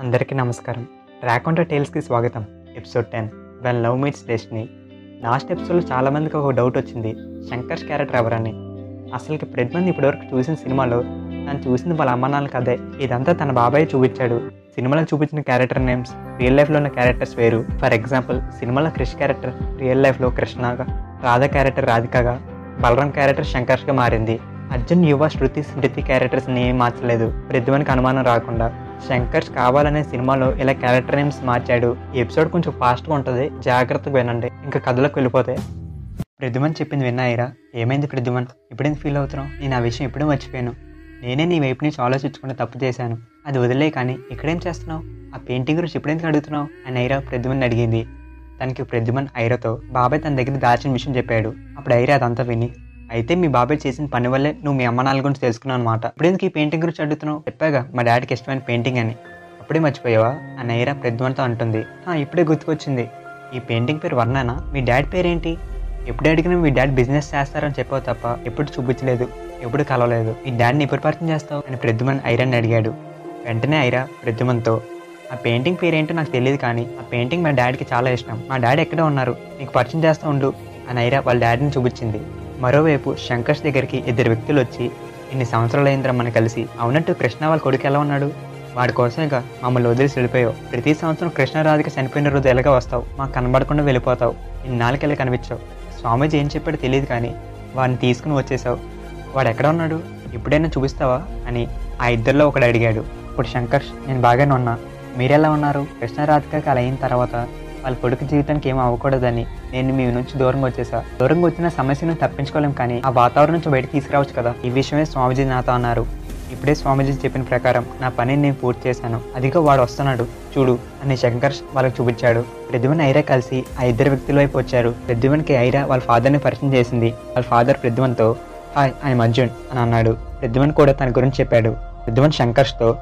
అందరికీ నమస్కారం. రాకొండ టేల్స్కి స్వాగతం. Episode ten. When love meets destiny. Last ఎపిసోడ్లో చాలామందికి ఒక డౌట్ వచ్చింది. శంకర్స్ క్యారెక్టర్ ఎవరని. అసలుకి ప్రతిమంది ఇప్పటివరకు చూసిన సినిమాలో తను చూసింది వాళ్ళ అమ్మ కదే ఇదంతా తన బాబాయ్ చూపించాడు. సినిమాలో చూపించిన క్యారెక్టర్ నేమ్స్ రియల్ లైఫ్లో ఉన్న క్యారెక్టర్స్ వేరు. ఫర్ ఎగ్జాంపుల్ సినిమాలో క్రిష్ క్యారెక్టర్ రియల్ లైఫ్లో కృష్ణగా రాధా క్యారెక్టర్ రాధికగా బలరాం క్యారెక్టర్ శంకర్స్గా మారింది. అర్జున్ యువ శృతి స్మృతి క్యారెక్టర్స్ని ఏం మార్చలేదు. ప్రతిమనికి అనుమానం రాకుండా శంకర్స్ కావాలనే సినిమాలో ఇలా క్యారెక్టర్ నేమ్స్ మార్చాడు. ఈ ఎపిసోడ్ కొంచెం ఫాస్ట్గా ఉంటుంది. జాగ్రత్తగా వినండి. ఇంకా కథలకు వెళ్ళిపోతే. ప్రద్యుమన్ చెప్పింది విన్నాయిరా? ఏమైంది ప్రద్యుమన్ ఇప్పుడేం ఫీల్ అవుతున్నావు? నేను ఆ విషయం ఎప్పుడూ మర్చిపోయాను. నేనే నీ వైపు నుంచి ఆలోచించుకుంటే తప్పు చేశాను. అది వదిలే కానీ ఇక్కడేం చేస్తున్నావు? ఆ పెయింటింగ్ గురించి ఎప్పుడెందుకు అడుగుతున్నావు? అని ఐరా ప్రద్యుమన్ అడిగింది. తనకి ప్రద్యుమన్ ఐరాతో బాబాయ్ తన దగ్గర దాచిన విషయం చెప్పాడు. అప్పుడు ఐరా అదంతా విని అయితే మీ బాబాయ్ చేసిన పని వల్లే నువ్వు మీ అమ్మ నాన్న గురించి తెలుసుకున్నావు అనమాట ఇప్పుడెందుకు ఈ పెయింటింగ్ గురించి అడుగుతున్నావు? చెప్పాగా మా డాడీకి ఇష్టమైన పెయింటింగ్ అని. అప్పుడే మర్చిపోయావా? అని ఐరా ప్రద్వంతో అంటుంది. ఇప్పుడే గుర్తుకొచ్చింది. ఈ పెయింటింగ్ పేరు వర్ణనా? మీ డాడీ పేరేంటి? ఎప్పుడు అడిగినా మీ డాడీ బిజినెస్ చేస్తారని చెప్పావు తప్ప ఎప్పుడు చూపించలేదు ఎప్పుడు కలవలేదు. మీ డాడీని ఎప్పుడు పరిచయం చేస్తావు? అని ప్రద్యుమన్ ఐరాన్ని అడిగాడు. వెంటనే ఐరా ప్రద్యుమన్తో ఆ పెయింటింగ్ పేరేంటో నాకు తెలియదు కానీ ఆ పెయింటింగ్ మా డాడీకి చాలా ఇష్టం. మా డాడీ ఎక్కడే ఉన్నారు. నీకు పరిచయం చేస్తూ ఉండు. అని ఐరా వాళ్ళ డాడీని చూపించింది. మరోవైపు శంకర్ష్ దగ్గరికి ఇద్దరు వ్యక్తులు వచ్చి ఇన్ని సంవత్సరాలు అయిందిరా మన కలిసి అవునట్టు కృష్ణ వాళ్ళ కొడుకు ఎలా ఉన్నాడు? వాడి కోసం మమ్మల్ని వదిలేసి వెళ్ళిపోయావు. ప్రతి సంవత్సరం కృష్ణరాధిక చనిపోయిన రోజు ఎలాగ వస్తావు? మాకు కనబడకుండా వెళ్ళిపోతావు. ఇన్నాళ్ళకెళ్ళి కనిపించావు? స్వామీజీ ఏం చెప్పాడో తెలియదు కానీ వాడిని తీసుకుని వచ్చేసావు. వాడు ఎక్కడ ఉన్నాడు? ఎప్పుడైనా చూపిస్తావా? అని ఆ ఇద్దరిలో ఒకడు అడిగాడు. ఇప్పుడు శంకర్ నేను బాగానే ఉన్నా. మీరెలా ఉన్నారు? కృష్ణరాధికకి అలా అయిన తర్వాత వాళ్ళ కొడుకు జీవితానికి ఏం అవ్వకూడదని నేను మీ నుంచి దూరంగా వచ్చేసా. దూరంగా వచ్చిన సమస్యను తప్పించుకోలేం కానీ ఆ వాతావరణం నుంచి బయటకు తీసుకురావచ్చు కదా. ఈ విషయమే స్వామిజీ నాతో అన్నారు. ఇప్పుడే స్వామిజీ చెప్పిన ప్రకారం నా పనిని నేను పూర్తి చేశాను. అదిగో వాడు వస్తున్నాడు. చూడు అని శంకర్ వాళ్ళకి చూపించాడు. ప్రద్యుమన్ ఐరా కలిసి ఆ ఇద్దరు వ్యక్తుల వైపు వచ్చారు. ప్రద్యుమన్కి ఐరా వాళ్ళ ఫాదర్ని పరిచయం చేసింది. వాళ్ళ ఫాదర్ ప్రద్యుమన్తో హాయ్ ఐఎమ్ అర్జున్ అని అన్నాడు. ప్రద్యుమన్ కూడా తన గురించి చెప్పాడు. ప్రద్యుమన్ శంకర్స్తో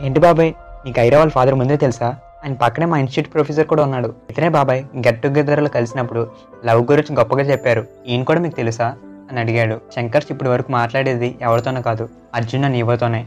ఏంటి బాబాయ్ నీకు ఐరా వాళ్ళ ఫాదర్ ముందే తెలుసా? ఆయన పక్కనే మా ఇన్స్టిట్యూట్ ప్రొఫెసర్ కూడా ఉన్నాడు. ఇతనే బాబాయ్ గెట్ టుగెదర్లో కలిసినప్పుడు లవ్ గురించి గొప్పగా చెప్పారు. ఈయన కూడా మీకు తెలుసా? అని అడిగాడు. శంకర్స్ ఇప్పటి వరకు మాట్లాడేది ఎవరితోనో కాదు అర్జున్ అని యువతోనే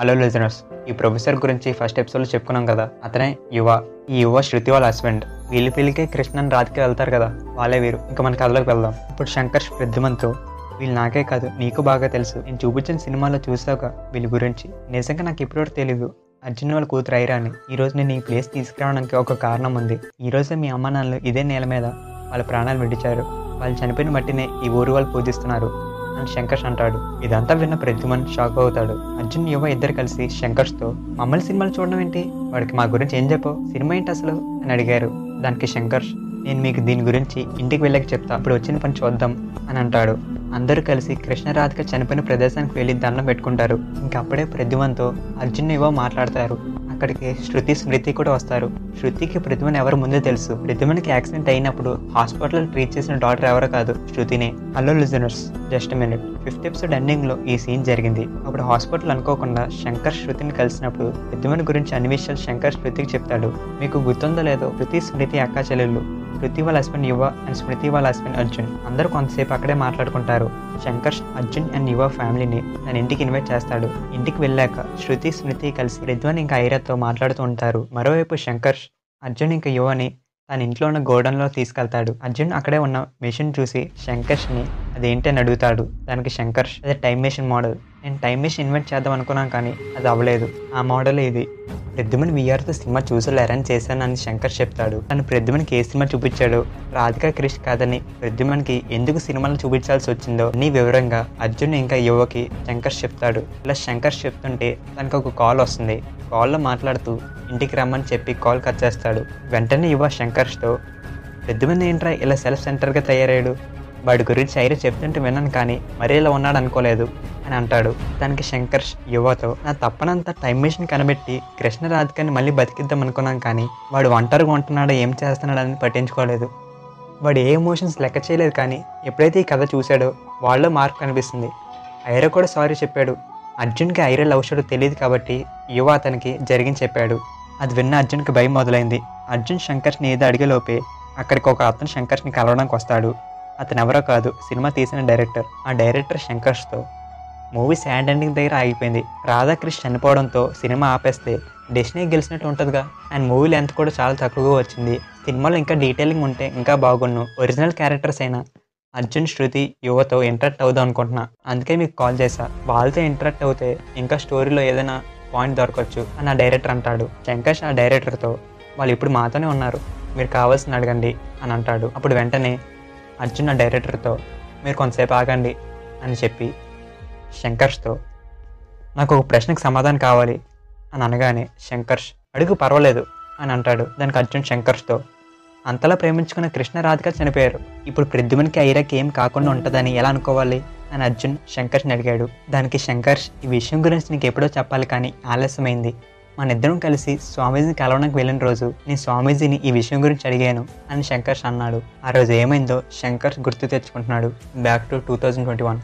హలో లిజనర్స్ ఈ ప్రొఫెసర్ గురించి ఫస్ట్ ఎపిసోడ్లో చెప్పుకున్నాం కదా అతనే యువ. ఈ యువ శృతి వాళ్ళ హస్బెండ్. వీళ్ళు పెళ్ళికే కృష్ణన్ రాతికి వెళ్తారు కదా వాళ్ళే వీరు. ఇంకా మన కథలోకి వెళ్దాం. ఇప్పుడు శంకర్ ప్రద్యుమంతో వీళ్ళు నాకే కాదు నీకు బాగా తెలుసు. నేను చూపించిన సినిమాలో చూసాక వీళ్ళ గురించి. నిజంగా నాకు ఇప్పటివరకు తెలియదు అర్జున్ వాళ్ళ కూతురు ఐరాని. అని ఈ రోజు నేను ఈ ప్లేస్ తీసుకురావడానికి ఒక కారణం ఉంది. ఈ మీ అమ్మ నాన్నలు ఇదే నేల మీద వాళ్ళ ప్రాణాలు విడిచారు. వాళ్ళు చనిపోయిన మట్టినే ఈ ఊరు వాళ్ళు పూజిస్తున్నారు. అని శంకర్ష్ అంటాడు. ఇదంతా విన్న ప్రద్యుమన్ షాక్ అవుతాడు. అర్జున్ యువ ఇద్దరు కలిసి శంకర్స్తో మమ్మల్ని సినిమాలు చూడడం ఏంటి? వాడికి మా గురించి ఏం చెప్పావు? సినిమా ఏంటి అసలు? అని అడిగారు. దానికి శంకర్ష్ నేను మీకు దీని గురించి ఇంటికి వెళ్ళాక చెప్తా. అప్పుడు వచ్చిన పని చూద్దాం అని అంటాడు. అందరూ కలిసి కృష్ణరాధిక చనిపోయిన ప్రదేశానికి వెళ్ళి దండం పెట్టుకుంటారు. ఇంకప్పుడే ప్రద్యుమన్తో అర్జున్ ఏవో మాట్లాడతారు. అక్కడికి శృతి స్మృతి కూడా వస్తారు. శృతికి ప్రతిమని ఎవరు ముందే తెలుసు. ప్రతిమనికి యాక్సిడెంట్ అయినప్పుడు హాస్పిటల్ ట్రీట్ చేసిన డాక్టర్ ఎవరో కాదు శృతినే. Hello listeners just minute. Fifth episode ఎండింగ్లో ఈ సీన్ జరిగింది. అప్పుడు హాస్పిటల్ అనుకోకుండా శంకర్ శృతిని కలిసినప్పుడు ప్రతిమని గురించి అన్ని విషయాలు శంకర్ శృతికి చెప్తాడు. మీకు గుర్తుందో లేదో శృతి స్మృతి అక్క చెల్లెళ్ళు. శృతి వాళ్ళ హస్బెండ్ యువ అండ్ స్మృతి వాళ్ళ హస్బెండ్ అర్జున్. అందరూ కొంతసేపు అక్కడే మాట్లాడుకుంటారు. శంకర్ అర్జున్ అండ్ యువ ఫ్యామిలీని తన ఇంటికి ఇన్వైట్ చేస్తాడు. ఇంటికి వెళ్ళాక శృతి స్మృతి కలిసి రిద్వాన్ ఇంకా ఐరాతో మాట్లాడుతూ ఉంటారు. మరోవైపు శంకర్ అర్జున్ ఇంకా యువని తన ఇంట్లో ఉన్న గోడౌన్లో తీసుకెళ్తాడు. అర్జున్ అక్కడే ఉన్న మెషిన్ చూసి శంకర్ష్ని అదేంటి? అని అడుగుతాడు. దానికి శంకర్ష్ అదే టైం మెషిన్ మోడల్. నేను టైం మెషిన్ ఇన్వెంట్ చేద్దాం అనుకున్నాను కానీ అది అవ్వలేదు. ఆ మోడల్ ఇది. ప్రద్యుమన్ విఆర్తో సినిమా చూసలేరని చేశానని శంకర్ చెప్తాడు. తను ప్రద్యుమన్కి ఏ సినిమా చూపించాడు? రాధికా క్రిష్ కాదని ప్రద్యుమన్కి ఎందుకు సినిమాలు చూపించాల్సి వచ్చిందో నీ వివరంగా అర్జున్ ఇంకా యువకి శంకర్ చెప్తాడు. ఇలా శంకర్ చెప్తుంటే తనకు ఒక కాల్ వస్తుంది. కాల్లో మాట్లాడుతూ ఇంటికి రమ్మని చెప్పి కాల్ కట్ చేస్తాడు. వెంటనే యువ శంకర్స్తో పెద్దమని ఏంట్రా ఇలా సెల్ఫ్ సెంటర్గా తయారయ్యాడు? వాడి గురించి ఐరా చెప్తుంటే విన్నాను కానీ మరీ ఇలా ఉన్నాడు అనుకోలేదు అని అంటాడు. దానికి శంకర్ యువతో నా తప్పనంతా టైం మిషన్ కనబెట్టి కృష్ణ రాధికని మళ్ళీ బతికిద్దాం అనుకున్నాం కానీ వాడు ఒంటరిగా ఉంటున్నాడో ఏం చేస్తున్నాడని అని పట్టించుకోలేదు. వాడు ఏ ఎమోషన్స్ లెక్క చేయలేదు కానీ ఎప్పుడైతే ఈ కథ చూశాడో వాళ్ళలో మార్పు కనిపిస్తుంది. ఐరా కూడా సారీ చెప్పాడు. అర్జున్కి ఐరా లవ్ షోడో తెలియదు కాబట్టి యువ అతనికి జరిగింది చెప్పాడు. అది విన్న అర్జున్కి భయం మొదలైంది. అర్జున్ శంకర్ని ఏదో అడిగేలోపే అక్కడికి ఒక అతను శంకర్ని కలవడానికి వస్తాడు. అతను ఎవరో కాదు సినిమా తీసిన డైరెక్టర్. ఆ డైరెక్టర్ శంకర్స్తో. మూవీ శాండ్ ఎండింగ్ దగ్గర ఆగిపోయింది. రాధాకృష్ణ చనిపోవడంతో సినిమా ఆపేస్తే డెస్టినీ గెలిచినట్టు ఉంటుందిగా. అండ్ మూవీ లెంత్ కూడా చాలా తక్కువగా వచ్చింది. సినిమాలో ఇంకా డీటెయిలింగ్ ఉంటే ఇంకా బాగున్ను. ఒరిజినల్ క్యారెక్టర్స్ అయినా అర్జున్ శృతి యువతో ఇంటరాక్ట్ అవుదాం అనుకుంటున్నా. అందుకే మీకు కాల్ చేశా. వాళ్ళతో ఇంటరాక్ట్ అవుతే ఇంకా స్టోరీలో ఏదైనా పాయింట్ దొరకవచ్చు అని ఆ డైరెక్టర్ అంటాడు. శంకర్ష్ ఆ డైరెక్టర్తో వాళ్ళు ఇప్పుడు మాతోనే ఉన్నారు. మీరు కావాల్సిన అడగండి అని అంటాడు. అప్పుడు వెంటనే అర్జున్ ఆ డైరెక్టర్తో మీరు కొంతసేపు ఆగండి అని చెప్పి శంకర్ష్తో నాకు ఒక ప్రశ్నకు సమాధానం కావాలి అని అనగానే శంకర్ష్ అడుగు పర్వాలేదు అని అంటాడు. దానికి అర్జున్ శంకర్ష్తో అంతలా ప్రేమించుకున్న కృష్ణ రాధిక చనిపోయారు. ఇప్పుడు ప్రద్యుమన్కి ఐరాకి ఏం కాకుండా ఉంటుందని ఎలా అనుకోవాలి? అని అర్జున్ శంకర్ష్ని అడిగాడు. దానికి శంకర్ష్ ఈ విషయం గురించి నీకు ఎప్పుడో చెప్పాలి కానీ ఆలస్యమైంది. మన ఇద్దరం కలిసి స్వామీజీని కలవడానికి వెళ్ళిన రోజు నేను స్వామీజీని ఈ విషయం గురించి అడిగాను అని శంకర్ష్ అన్నాడు. ఆ రోజు ఏమైందో శంకర్ష్ గుర్తు తెచ్చుకుంటున్నాడు. Back to two thousand twenty one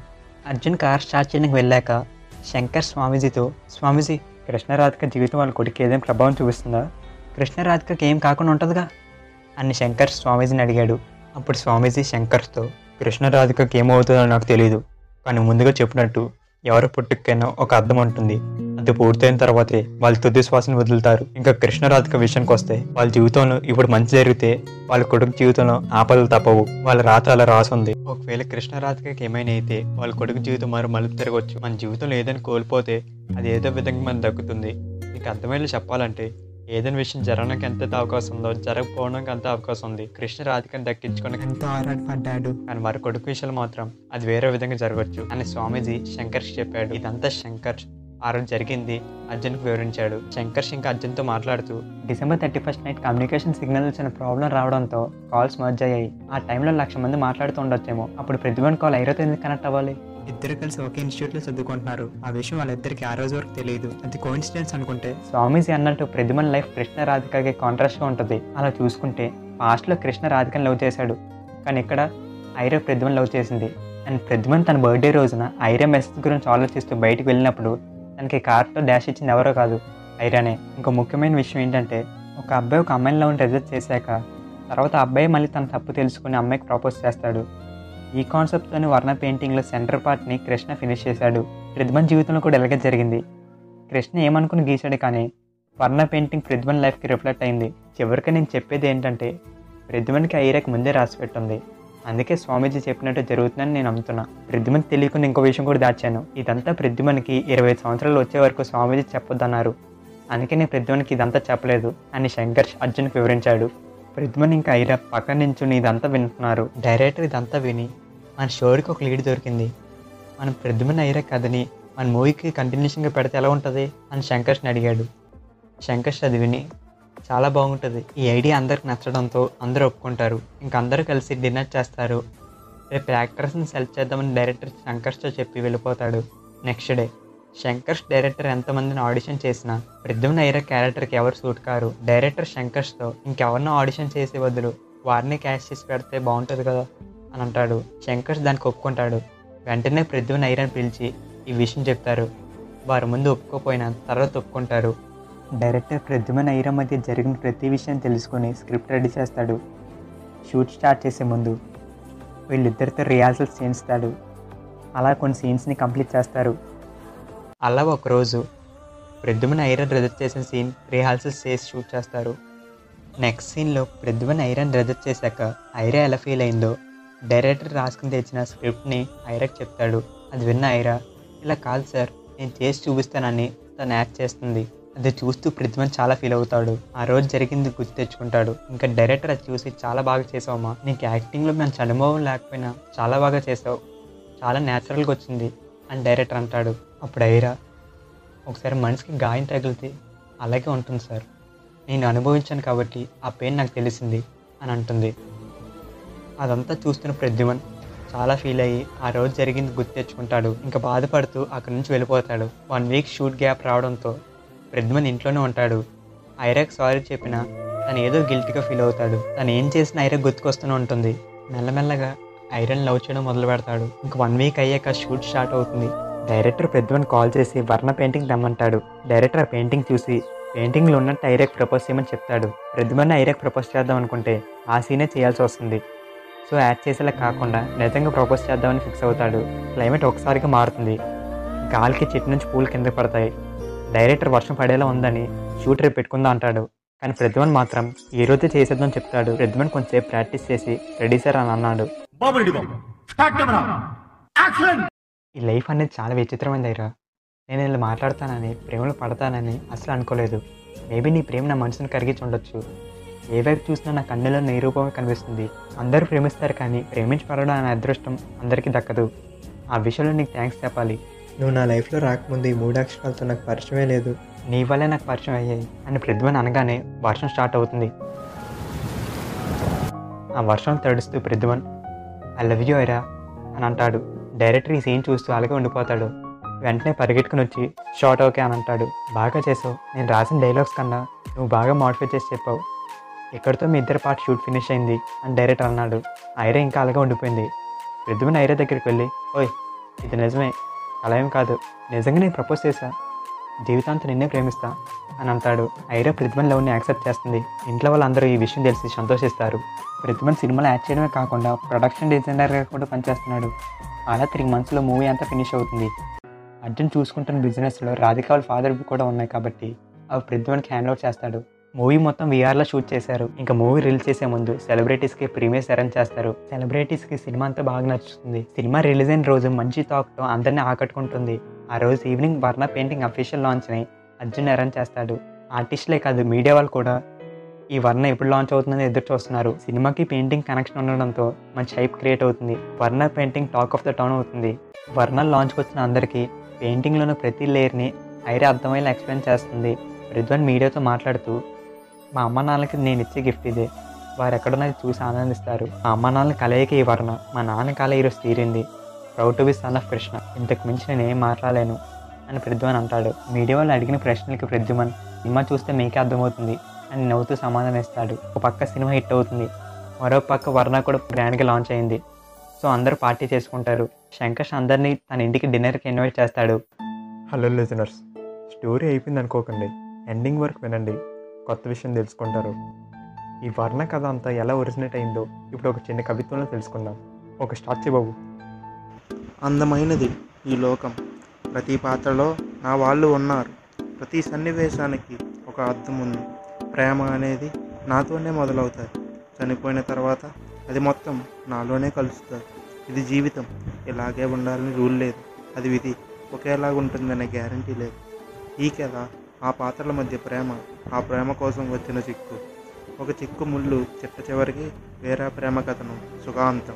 Arjun car start చేయడానికి వెళ్ళాక శంకర్ స్వామీజీతో స్వామీజీ కృష్ణరాధిక జీవితం వాళ్ళ కొడుకు ఏదైనా ప్రభావం చూపిస్తుందా? కృష్ణరాధికకి ఏం కాకుండా ఉంటుందిగా? అని శంకర్ స్వామీజీని అడిగాడు. అప్పుడు స్వామీజీ శంకర్తో కృష్ణరాధికకి ఏమవుతుందో నాకు తెలియదు కానీ ముందుగా చెప్పినట్టు ఎవరి పుట్టుకైనా ఒక అర్థం ఉంటుంది. అది పూర్తయిన తర్వాతే వాళ్ళ తుది శ్వాసను వదులుతారు. ఇంకా కృష్ణరాధిక విషయానికి వస్తే వాళ్ళ జీవితంలో ఇప్పుడు మంచి జరిగితే వాళ్ళ కొడుకు జీవితంలో ఆపదలు తప్పవు. వాళ్ళ రాత అలా రాసుంది. ఒకవేళ కృష్ణరాధికకి ఏమైనా అయితే వాళ్ళ కొడుకు జీవితం మరి మలుపు తిరగవచ్చు మన జీవితంలో ఏదైనా కోల్పోతే అది ఏదో విధంగా మనకు దక్కుతుంది. నీకు అర్థమయ్యేలా చెప్పాలంటే ఏదైనా విషయం జరగడానికి ఎంత అవకాశం ఉందో జరగకపోవడానికి అంత అవకాశం ఉంది. కృష్ణ రాధికను దక్కించుకోవడానికి ఎంతో ఆరాటపడ్డాడు కానీ వారి కొడుకు విషయాలు మాత్రం అది వేరే విధంగా జరగవచ్చు అని స్వామీజీ శంకర్ష్ చెప్పాడు. ఇదంతా శంకర్. ఆ రోజు జరిగింది. అర్జున్కి వివరించాడు. శంకర్ష్ ఇంకా అర్జున్తో మాట్లాడుతూ December thirty first night communication signal వచ్చిన ప్రాబ్లం రావడంతో కాల్స్ మర్జ్ అయ్యాయి. ఆ టైంలో లక్ష మంది మాట్లాడుతూ ఉండొచ్చేమో. అప్పుడు ప్రతిభన్ కాల్ ఐరోతో ఎందుకు కనెక్ట్ అవ్వాలి. ఇద్దరు కలిసి ఒకే ఇన్స్టిట్యూట్లో చదువుకుంటున్నారు. ఆ విషయం వాళ్ళిద్దరికి ఆ రోజు వరకు తెలియదు. అది కోఇన్సిడెన్స్ అనుకుంటే. స్వామీజీ అన్నట్టు ప్రతిమన్ లైఫ్ కృష్ణ రాధికకి కాంట్రాస్ట్గా ఉంటుంది. అలా చూసుకుంటే పాస్ట్లో కృష్ణ రాధికని లవ్ చేశాడు. కానీ ఇక్కడ ఐరా ప్రతిమన్ లవ్ చేసింది. అండ్ ప్రతిమన్ తన బర్త్డే రోజున ఐరా మెసేజ్ గురించి ఆలోచిస్తూ బయటికి వెళ్ళినప్పుడు తనకి కార్తో డాష్ ఇచ్చింది ఎవరో కాదు ఐరానే. ఇంకో ముఖ్యమైన విషయం ఏంటంటే ఒక అబ్బాయి ఒక అమ్మాయిని లవ్ రిజెక్ట్ చేశాక తర్వాత అబ్బాయి మళ్ళీ తన తప్పు తెలుసుకుని అమ్మాయికి ప్రపోజ్ చేస్తాడు. ఈ కాన్సెప్ట్తోని వర్ణ పెయింటింగ్లో సెంటర్ పార్ట్ని కృష్ణ ఫినిష్ చేశాడు. ప్రతిభన్ జీవితంలో కూడా ఇలాగే జరిగింది. కృష్ణ ఏమనుకుని గీశాడు కానీ వర్ణ పెయింటింగ్ ప్రతిభన్ లైఫ్కి రిఫ్లెక్ట్ అయింది. చివరికి నేను చెప్పేది ఏంటంటే ప్రతిభన్కి ఐరాకి ముందే రాసి పెట్టుంది. అందుకే స్వామీజీ చెప్పినట్టు జరుగుతుందని నేను నమ్ముతున్నా. ప్రద్యుమన్ తెలియకుండా ఇంకో విషయం కూడా దాచాను. ఇదంతా ప్రద్యుమన్కి ఇరవై ఐదు సంవత్సరాలు వచ్చే వరకు స్వామీజీ చెప్పొద్దన్నారు. అందుకే నేను ప్రద్యుమన్కి ఇదంతా చెప్పలేదు అని శంకర్ష్ అర్జున్కి వివరించాడు. ప్రద్యుమన్ ఇంకా ఐరా పక్కన నించుని ఇదంతా వింటున్నారు. డైరెక్టర్ ఇదంతా విని మన షోర్కి ఒక లీడ్ దొరికింది. మనం ప్రద్యుమన్ ఐరా కథని మన మూవీకి కంటిన్యూషన్గా పెడితే ఎలా ఉంటుంది? అని శంకర్ష్ని అడిగాడు. శంకర్ష్ అది విని చాలా బాగుంటుంది. ఈ ఐడియా అందరికి నచ్చడంతో అందరూ ఒప్పుకుంటారు. ఇంక అందరూ కలిసి డిన్నర్ చేస్తారు. రేపు యాక్టర్స్ని సెలెక్ట్ చేద్దామని డైరెక్టర్ శంకర్స్తో చెప్పి వెళ్ళిపోతాడు. Next day. శంకర్స్ డైరెక్టర్ ఎంతమందిని ఆడిషన్ చేసినా ప్రద్యుమ్న ఐరా క్యారెక్టర్కి ఎవరు సూట్ కారు? డైరెక్టర్ శంకర్స్తో ఇంకెవరినో ఆడిషన్ చేసే బదులు వారిని క్యాష్ చేసి పెడితే బాగుంటుంది కదా? అని అంటాడు. శంకర్స్ దానికి ఒప్పుకుంటాడు. వెంటనే ప్రద్యుమ్న ఐరాని పిలిచి ఈ విషయం చెప్తారు. వారి ముందు ఒప్పుకోపోయినా తర్వాత ఒప్పుకుంటారు. డైరెక్టర్ ప్రద్యుమన్ ఐరా మధ్య జరిగిన ప్రతి విషయం తెలుసుకొని స్క్రిప్ట్ రెడీ చేస్తాడు. షూట్ స్టార్ట్ చేసే ముందు వీళ్ళిద్దరితో రిహార్సల్స్ చేయిస్తాడు. అలా కొన్ని సీన్స్ని కంప్లీట్ చేస్తారు. అలా ఒకరోజు ప్రద్యుమన్ ఐరన్ రిజర్వ్ చేసిన సీన్ రిహార్సల్స్ చేసి షూట్ చేస్తారు. నెక్స్ట్ సీన్లో ప్రద్యుమన్ ఐరన్ రిజర్వ్ చేశాక ఐరా ఎలా ఫీల్ అయిందో డైరెక్టర్ రాసుకుని తెచ్చిన స్క్రిప్ట్ని ఐరాకి చెప్తాడు. అది విన్న ఐరా ఇలా కాదు సార్ నేను చేసి చూపిస్తానని తను యాక్ట్ చేస్తుంది. అది చూస్తూ పృథ్వన్ చాలా ఫీల్ అవుతాడు. ఆ రోజు జరిగింది గుర్తు తెచ్చుకుంటాడు. ఇంకా డైరెక్టర్ అది చూసి చాలా బాగా చేసావమ్మా. నీకు యాక్టింగ్లో మంచి అనుభవం లేకపోయినా చాలా బాగా చేసావు. చాలా న్యాచురల్గా వచ్చింది అని డైరెక్టర్ అంటాడు. అప్పుడు ఐరా ఒకసారి మనిషికి గాయం తగిలితే అలాగే ఉంటుంది సార్. నేను అనుభవించాను కాబట్టి ఆ పెయిన్ నాకు తెలిసింది అని అంటుంది. అదంతా చూస్తున్న ప్రద్యుమన్ చాలా ఫీల్ అయ్యి ఆ రోజు జరిగింది గుర్తు తెచ్చుకుంటాడు. ఇంకా బాధపడుతూ అక్కడి నుంచి వెళ్ళిపోతాడు. వన్ వీక్ షూట్ గ్యాప్ రావడంతో ప్రద్యుమన్ ఇంట్లోనే ఉంటాడు. ఐరాక్ సారీ చెప్పినా తను ఏదో గిల్టీగా ఫీల్ అవుతాడు. తను ఏం చేసినా ఐరాక్ గుర్తుకొస్తూనే ఉంటుంది. మెల్లమెల్లగా ఐరన్ లవ్ చేయడం మొదలు పెడతాడు. ఇంక వన్ వీక్ అయ్యాక షూట్ స్టార్ట్ అవుతుంది. డైరెక్టర్ పెద్దవన్ కాల్ చేసి వర్ణ పెయింటింగ్ తెమ్మంటాడు. డైరెక్టర్ ఆ పెయింటింగ్ చూసి పెయింటింగ్లో ఉన్నట్టు ఐరాక్ ప్రపోజ్ చేయమని చెప్తాడు. ప్రద్యుమన్ ఐరాక్ ప్రపోజ్ చేద్దాం అనుకుంటే ఆ సీనే చేయాల్సి వస్తుంది. సో యాడ్ చేసేలా కాకుండా నిజంగా ప్రపోజ్ చేద్దామని ఫిక్స్ అవుతాడు. క్లైమేట్ ఒకసారిగా మారుతుంది. గాలికి చెట్టు నుంచి పూలు కింద పడతాయి. డైరెక్టర్ వర్షం పడేలా ఉందని షూట్ రేపు పెట్టుకుందా అంటాడు. కానీ ప్రద్యుమన్ మాత్రం ఈ రోజే చేసేద్దాం చెప్తాడు. ప్రద్యుమన్ కొంచెంసేపు ప్రాక్టీస్ చేసి రెడీ సార్ అని అన్నాడు. ఈ లైఫ్ అనేది చాలా విచిత్రమైనది అయిరా నేను ఇలా మాట్లాడతానని ప్రేమలో పడతానని అసలు అనుకోలేదు. మేబీ నీ ప్రేమ నా మనసును కరిగించి ఉండొచ్చు. ఏ వైపు చూసినా నా కన్నులో నీ రూపమే కనిపిస్తుంది. అందరూ ప్రేమిస్తారు కానీ ప్రేమించబడడం అనే అదృష్టం అందరికీ దక్కదు. ఆ విషయంలో నీకు థ్యాంక్స్ చెప్పాలి. నువ్వు నా లైఫ్లో రాకముందు ఈ మూడు అక్షరాలతో నాకు పరిచయమే లేదు. నీ వల్లే నాకు పరిచయం అయ్యాయి అని ప్రతిభని అనగానే వర్షం స్టార్ట్ అవుతుంది. ఆ వర్షం తడుస్తూ ప్రతిభన్ ఐ లవ్ యూ ఐరా అని అంటాడు. డైరెక్టర్ ఈ సీన్ చూస్తూ అలాగే ఉండిపోతాడు. వెంటనే పరిగెట్టుకుని వచ్చి షార్ట్ ఓకే అని అంటాడు. బాగా చేసావు. నేను రాసిన డైలాగ్స్ కన్నా నువ్వు బాగా మాడిఫై చేసి చెప్పావు. ఇక్కడితో మీ ఇద్దరు పార్ట్ షూట్ ఫినిష్ అయింది అని డైరెక్టర్ అన్నాడు. ఐరా ఇంకా అలాగే ఉండిపోయింది. ప్రతిభన్ ఐరా దగ్గరికి వెళ్ళి ఓయ్ ఇది నిజమే. అలా ఏం కాదు. నిజంగా నేను ప్రపోజ్ చేశా. జీవితాంతం నిన్నే ప్రేమిస్తా అని అంటాడు. ఐరా ప్రతిభన్ లవ్ని యాక్సెప్ట్ చేస్తుంది. ఇంట్లో వాళ్ళందరూ ఈ విషయం తెలిసి సంతోషిస్తారు. ప్రతిభన్ సినిమాలు యాడ్ చేయడమే కాకుండా ప్రొడక్షన్ డిజైనర్గా కూడా పనిచేస్తున్నాడు. అలా త్రీ మంత్స్లో మూవీ అంతా ఫినిష్ అవుతుంది. అర్జున్ చూసుకుంటున్న బిజినెస్లో రాధిక వాళ్ళ ఫాదర్ కూడా ఉన్నాయి కాబట్టి అవి ప్రతిభన్కి హ్యాండ్ ఓవర్ చేస్తాడు. మూవీ మొత్తం వీఆర్లో షూట్ చేశారు. ఇంకా మూవీ రిలీజ్ చేసే ముందు సెలబ్రిటీస్కి ప్రీమియర్స్ అరేంజ్ చేస్తారు. సెలబ్రిటీస్కి సినిమా అంతా బాగా నచ్చుతుంది. సినిమా రిలీజ్ అయిన రోజు మంచి టాక్తో అందరినీ ఆకట్టుకుంటుంది. ఆ రోజు ఈవినింగ్ వర్ణ పెయింటింగ్ అఫీషియల్ లాంచ్ని అర్జున్ అరేంజ్ చేస్తాడు. ఆర్టిస్టులే కాదు మీడియా వాళ్ళు కూడా ఈ వర్ణ ఎప్పుడు లాంచ్ అవుతుందని ఎదురు చూస్తున్నారు. సినిమాకి పెయింటింగ్ కనెక్షన్ ఉండడంతో మంచి హైప్ క్రియేట్ అవుతుంది. Varna painting talk of the town అవుతుంది. వర్ణ లాంచ్కి వచ్చిన అందరికీ పెయింటింగ్లోని ప్రతి లేయర్ని ఐరే అర్థమయ్యేలా ఎక్స్ప్లెయిన్ చేస్తుంది. రిద్వాన్ మీడియాతో మాట్లాడుతూ మా అమ్మ నాన్నలకి నేను ఇచ్చే గిఫ్ట్ ఇదే. వారు ఎక్కడున్నది చూసి ఆనందిస్తారు. మా అమ్మ నాన్నల కలయిక ఈ వర్ణ మా నాన్న కళ ఈరోజు తీరింది. Proud to be son of Krishna ఇంతకు మించి నేను ఏం మాట్లాడలేను అని ప్రద్యుమన్ అంటాడు. మీడియా వాళ్ళు అడిగిన ప్రశ్నలకి ప్రద్యుమన్ సినిమా చూస్తే మీకే అర్థమవుతుంది అని నవ్వుతూ సమాధానం ఇస్తాడు. ఒక పక్క సినిమా హిట్ అవుతుంది. మరో పక్క వర్ణ కూడా గ్రాండ్గా లాంచ్ అయింది. సో అందరూ పార్టీ చేసుకుంటారు. శంకర్ష్ అందరినీ తన ఇంటికి డిన్నర్కి ఇన్వైట్ చేస్తాడు. హలో లిజనర్స్ స్టోరీ అయిపోయింది అనుకోకండి ఎండింగ్ వరకు వినండి. కొత్త విషయం తెలుసుకుంటారు. ఈ వర్ణ కథ అంతా ఎలా ఒరిజినేట్ అయిందో ఇప్పుడు ఒక చిన్న కవిత్వంలో తెలుసుకుందాం. ఒక స్టాచ్యూ బాబు. అందమైనది ఈ లోకం. ప్రతి పాత్రలో నా వాళ్ళు ఉన్నారు. ప్రతి సన్నివేశానికి ఒక అర్థం ఉంది. ప్రేమ అనేది నాతోనే మొదలవుతుంది. చనిపోయిన తర్వాత అది మొత్తం నాలోనే కలుస్తుంది. ఇది జీవితం. ఇలాగే ఉండాలని రూల్ లేదు. అది విధి ఒకేలాగా ఉంటుందనే గ్యారంటీ లేదు. ఈ కథ ఆ పాత్రల మధ్య ప్రేమ ఆ ప్రేమ కోసం వచ్చిన చిక్కు. ఒక చిక్కు ముళ్ళు చిట్ట చివరికి వేరే ప్రేమ కథను సుఖాంతం.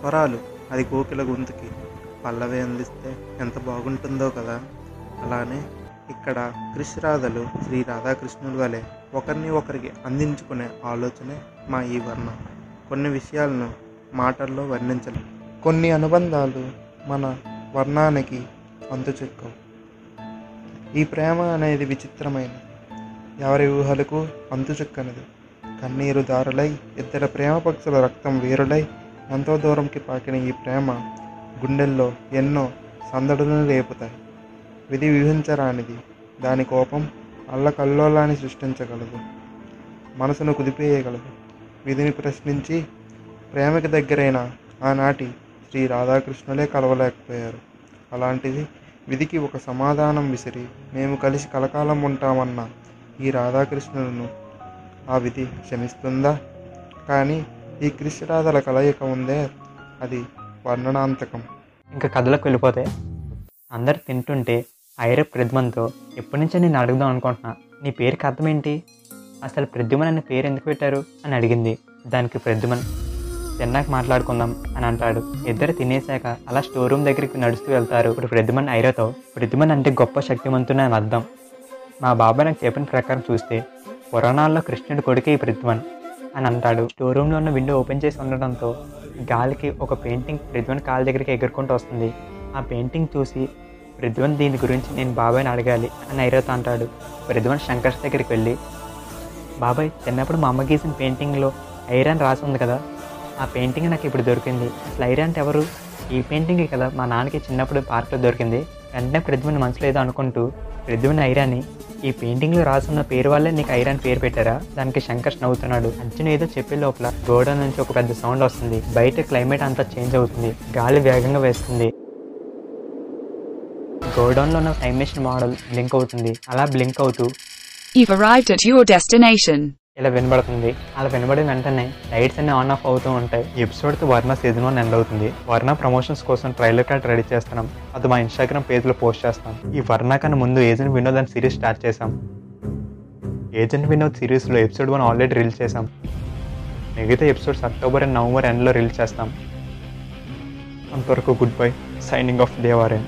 స్వరాలు అది కోకిల గొంతుకి పల్లవి అందిస్తే ఎంత బాగుంటుందో కదా? అలానే ఇక్కడ క్రిష్ రాధలు శ్రీ రాధాకృష్ణుల వలె ఒకరిని ఒకరికి అందించుకునే ఆలోచనే మా ఈ వర్ణం. కొన్ని విషయాలను మాటల్లో వర్ణించలేం. కొన్ని అనుబంధాలు మన వర్ణానికి అంతు చిక్కవు ఈ ప్రేమ అనేది విచిత్రమైన ఎవరి ఊహలకు అంతుచిక్కనిది కన్నీరు దారులై ఇద్దరు ప్రేమ పక్షుల రక్తం వీరులై ఎంతో దూరంకి పాకిన ఈ ప్రేమ గుండెల్లో ఎన్నో సందడులను రేపుతాయి. విధి విహించరానిది దాని కోపం అల్లకల్లోలాన్ని సృష్టించగలదు. మనసును కుదిపేయగలదు. విధిని ప్రశ్నించి ప్రేమకి దగ్గరైన ఆనాటి శ్రీ రాధాకృష్ణులే కలవలేకపోయారు. అలాంటిది విధికి ఒక సమాధానం విసిరి మేము కలిసి కలకాలం ఉంటామన్న ఈ రాధాకృష్ణులను ఆ విధి క్షమిస్తుందా? కానీ ఈ కృష్ణరాధల కలయిక ఉందే అది వర్ణనాంతకం. ఇంకా కథలకు వెళ్ళిపోతే అందరు తింటుంటే ఐరప్ ప్రద్యుమన్తో ఎప్పటి నుంచో నేను అడుగుదాం అనుకుంటున్నా. నీ పేరుకి అర్థం ఏంటి అసలు ప్రద్యుమన్ అనే పేరు ఎందుకు పెట్టారు అని అడిగింది. దానికి ప్రద్యుమన్ తిన్నాక మాట్లాడుకుందాం అని అంటాడు. ఇద్దరు తినేశాక అలా స్టోర్ రూమ్ దగ్గరికి నడుస్తూ వెళ్తారు. ఇప్పుడు ప్రద్యుమన్ ఐరతో ప్రద్యుమన్ అంటే గొప్ప శక్తివంతుని అని అర్థం. మా బాబాయ్ నాకు చెప్పిన ప్రకారం చూస్తే పురాణాల్లో కృష్ణుడి కొడుకే ఈ ప్రద్యుమన్ అని అంటాడు. స్టోర్ రూమ్లో ఉన్న విండో ఓపెన్ చేసి ఉండడంతో గాలికి ఒక పెయింటింగ్ ప్రద్యుమన్ కాళ్ళ దగ్గరికి ఎగురుకుంటూ వస్తుంది. ఆ పెయింటింగ్ చూసి ప్రద్యుమన్ దీని గురించి నేను బాబాయ్ని అడగాలి అని ఐరతో అంటాడు. ప్రద్యుమన్ శంకర్స్ దగ్గరికి వెళ్ళి బాబాయ్ చిన్నప్పుడు మా అమ్మ గీసిన పెయింటింగ్లో ఐరన్ రాసి ఉంది కదా? ఆ పెయింటింగ్ నాకు ఇప్పుడు దొరికింది. అసలు ఐరన్ అంటే ఎవరు? ఈ పెయింటింగే కదా మా నాన్నకి చిన్నప్పుడు పార్క్లో దొరికింది. వెంటనే ప్రతిభని మనసులో ఏదో అనుకుంటూ ప్రద్యుమన్ ఐరాని ఈ పెయింటింగ్లో రాసున్న పేరు వల్లే నీకు ఐరన్ పేరు పెట్టారా? దానికి శంకర్ నవ్వుతున్నాడు. అంచున ఏదో చెప్పే లోపల గోడ నుంచి ఒక పెద్ద సౌండ్ వస్తుంది. బయట క్లైమేట్ అంతా చేంజ్ అవుతుంది. గాలి వేగంగా వేస్తుంది. గోడౌన్లో ఉన్న టైమ్ మెషిన్ మోడల్ బ్లింక్ అవుతుంది. అలా బ్లింక్ అవుతూ You've arrived at your destination. ఇలా వినబడుతుంది. అలా వినబడిన వెంటనే లైట్స్ అన్ని ఆన్ ఆఫ్ అవుతూ ఉంటాయి. ఎపిసోడ్ ఎపిసోడ్తో వర్ణ సీజన్ వన్ ఎండ్ అవుతుంది. వర్ణ ప్రమోషన్స్ కోసం ట్రైలర్ కార్డ్ రెడీ చేస్తున్నాం. అది మా ఇన్స్టాగ్రామ్ పేజ్లో పోస్ట్ చేస్తాం. ఈ వర్ణ కన్నా ముందు ఏజెంట్ వినోద్ అని సిరీస్ స్టార్ట్ చేసాం ఏజెంట్ వినోద్ సిరీస్లో ఎపిసోడ్ వన్ ఆల్రెడీ రిలీజ్ చేసాం మిగతా ఎపిసోడ్స్ అక్టోబర్ అండ్ నవంబర్ ఎండ్లో రిలీజ్ చేస్తాం. అంతవరకు గుడ్ బై సైనింగ్ ఆఫ్ దేవారెన్